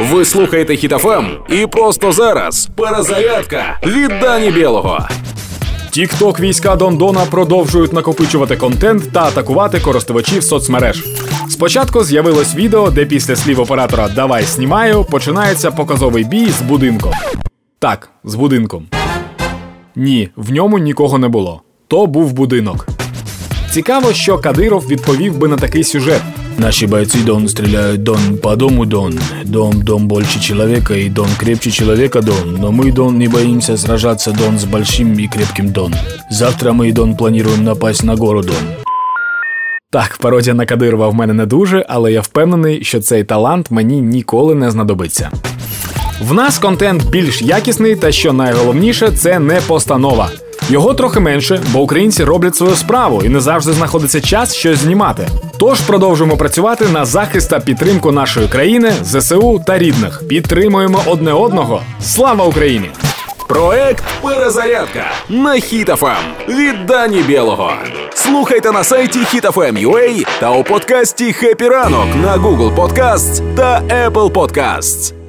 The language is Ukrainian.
Ви слухаєте Хітофем і просто зараз перезарядка від Дані Білого. Тікток війська Дондона продовжують накопичувати контент та атакувати користувачів соцмереж. Спочатку з'явилось відео, де після слів оператора Давай знімаю починається показовий бій з будинком. Так, з будинком. Ні, в ньому нікого не було. То був будинок. Цікаво, що Кадиров відповів би на такий сюжет. Наши бойцы Дон стреляют Дон по дому Дон. Дом, дом больше человека и Дон крепче человека Дон. Но мы Дон не боимся сражаться Дон с большим и крепким Дон. Завтра мы Дон планируем напасть на гору Дон. Так, пародія на Кадирова в мене не дуже, але я впевнений, що цей талант мені ніколи не знадобиться. В нас контент більш якісний, та що найголовніше, це не постанова. Його трохи менше, бо українці роблять свою справу і не завжди знаходиться час щось знімати. Тож продовжуємо працювати на захист та підтримку нашої країни, ЗСУ та рідних. Підтримуємо одне одного. Слава Україні! Проект Перезарядка на Хітофем від Дані Білого. Слухайте на сайті HitFM.ua та у подкасті «Хеппі ранок» на Google Podcasts та Apple Podcasts.